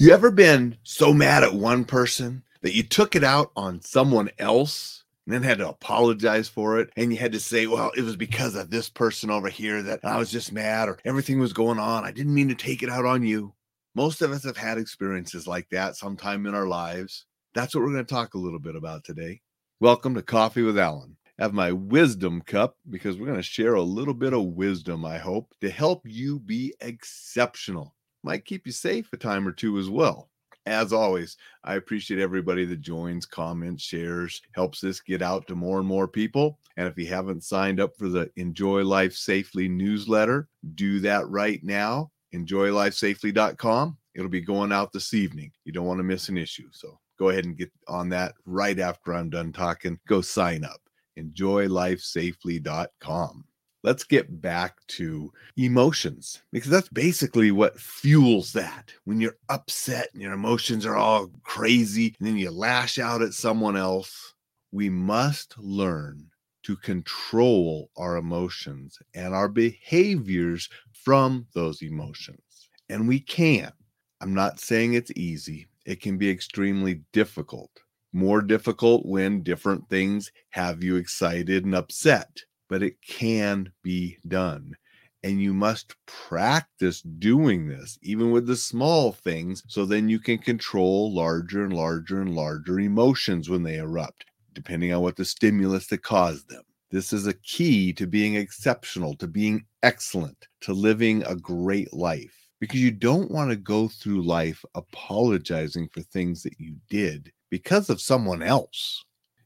You ever been so mad at one person that you took it out on someone else and then had to apologize for it? And you had to say, well, it was because of this person over here that I was just mad or everything was going on. I didn't mean to take it out on you. Most of us have had experiences like that sometime in our lives. That's what we're going to talk a little bit about today. Welcome to Coffee with Alain. I have my wisdom cup because we're going to share a little bit of wisdom, I hope, to help you be exceptional might keep you safe a time or two as well. As always, I appreciate everybody that joins, comments, shares, helps this get out to more and more people. And if you haven't signed up for the Enjoy Life Safely newsletter, do that right now. EnjoyLifeSafely.com. It'll be going out this evening. You don't want to miss an issue. So go ahead and get on that right after I'm done talking. Go sign up. EnjoyLifeSafely.com let's get back to emotions because that's basically what fuels that. When you're upset and your emotions are all crazy and then you lash out at someone else, we must learn to control our emotions and our behaviors from those emotions. And we can. I'm not saying it's easy, it can be extremely difficult. More difficult when different things have you excited and upset but it can be done. And you must practice doing this, even with the small things, so then you can control larger and larger and larger emotions when they erupt, depending on what the stimulus that caused them. This is a key to being exceptional, to being excellent, to living a great life, because you don't want to go through life apologizing for things that you did because of someone else.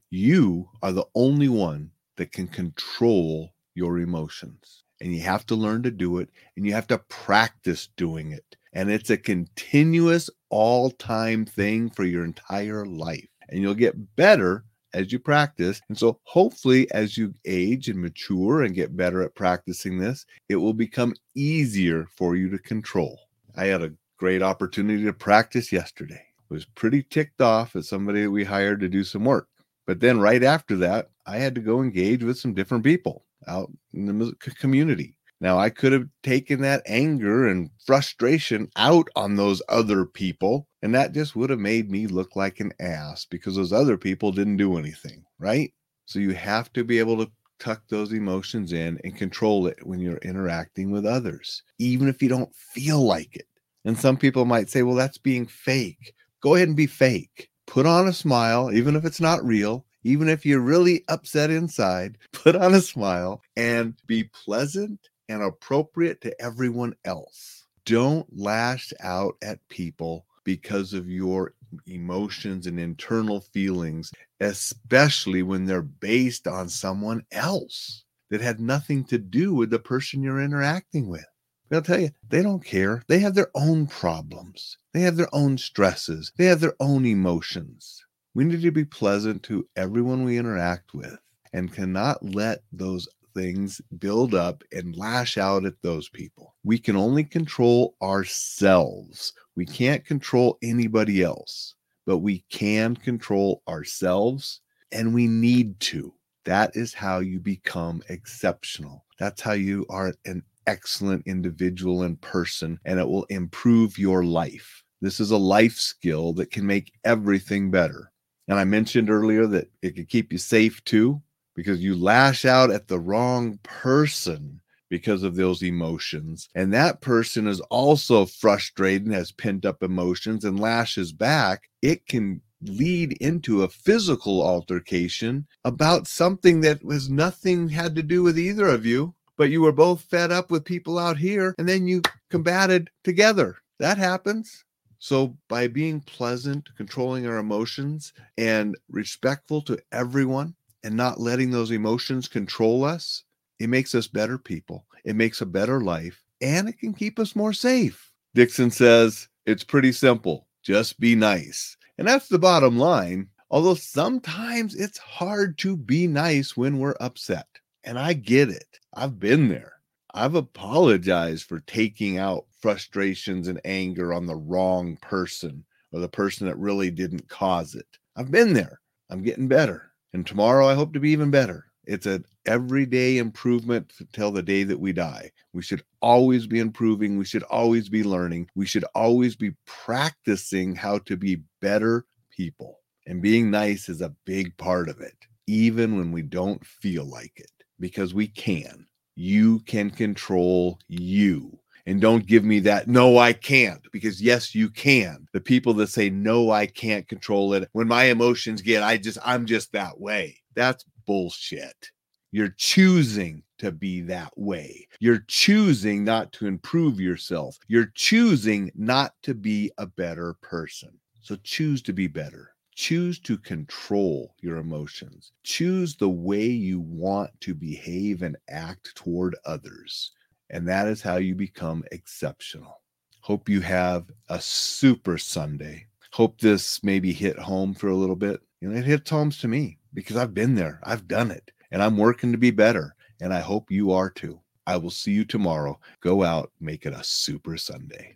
You are the only one that can control your emotions. And you have to learn to do it and you have to practice doing it. And it's a continuous, all time thing for your entire life. And you'll get better as you practice. And so, hopefully, as you age and mature and get better at practicing this, it will become easier for you to control. I had a great opportunity to practice yesterday. I was pretty ticked off at somebody we hired to do some work. But then right after that, I had to go engage with some different people out in the community. Now, I could have taken that anger and frustration out on those other people, and that just would have made me look like an ass because those other people didn't do anything, right? So you have to be able to tuck those emotions in and control it when you're interacting with others, even if you don't feel like it. And some people might say, well, that's being fake. Go ahead and be fake put on a smile, even if it's not real, even if you're really upset inside, put on a smile and be pleasant and appropriate to everyone else. Don't lash out at people because of your emotions and internal feelings, especially when they're based on someone else that had nothing to do with the person you're interacting with. I'll tell you, they don't care. They have their own problems. They have their own stresses. They have their own emotions. We need to be pleasant to everyone we interact with and cannot let those things build up and lash out at those people. We can only control ourselves. We can't control anybody else, but we can control ourselves and we need to. That is how you become exceptional. That's how you are an excellent individual and person, and it will improve your life. This is a life skill that can make everything better. And I mentioned earlier that it could keep you safe too, because you lash out at the wrong person because of those emotions. And that person is also frustrated and has pent up emotions and lashes back. It can lead into a physical altercation about something that was nothing had to do with either of you but you were both fed up with people out here and then you combated together. That happens. So, by being pleasant, controlling our emotions, and respectful to everyone, and not letting those emotions control us, it makes us better people. It makes a better life, and it can keep us more safe. Dixon says it's pretty simple just be nice. And that's the bottom line. Although sometimes it's hard to be nice when we're upset. And I get it. I've been there. I've apologized for taking out frustrations and anger on the wrong person or the person that really didn't cause it. I've been there. I'm getting better. And tomorrow I hope to be even better. It's an everyday improvement till the day that we die. We should always be improving. We should always be learning. We should always be practicing how to be better people. And being nice is a big part of it, even when we don't feel like it, because we can. You can control you. And don't give me that, no, I can't, because yes, you can. The people that say, no, I can't control it, when my emotions get, I just, I'm just that way. That's bullshit. You're choosing to be that way. You're choosing not to improve yourself. You're choosing not to be a better person. So choose to be better. Choose to control your emotions. Choose the way you want to behave and act toward others. And that is how you become exceptional. Hope you have a super Sunday. Hope this maybe hit home for a little bit. You know, it hits homes to me because I've been there, I've done it, and I'm working to be better. And I hope you are too. I will see you tomorrow. Go out, make it a super Sunday.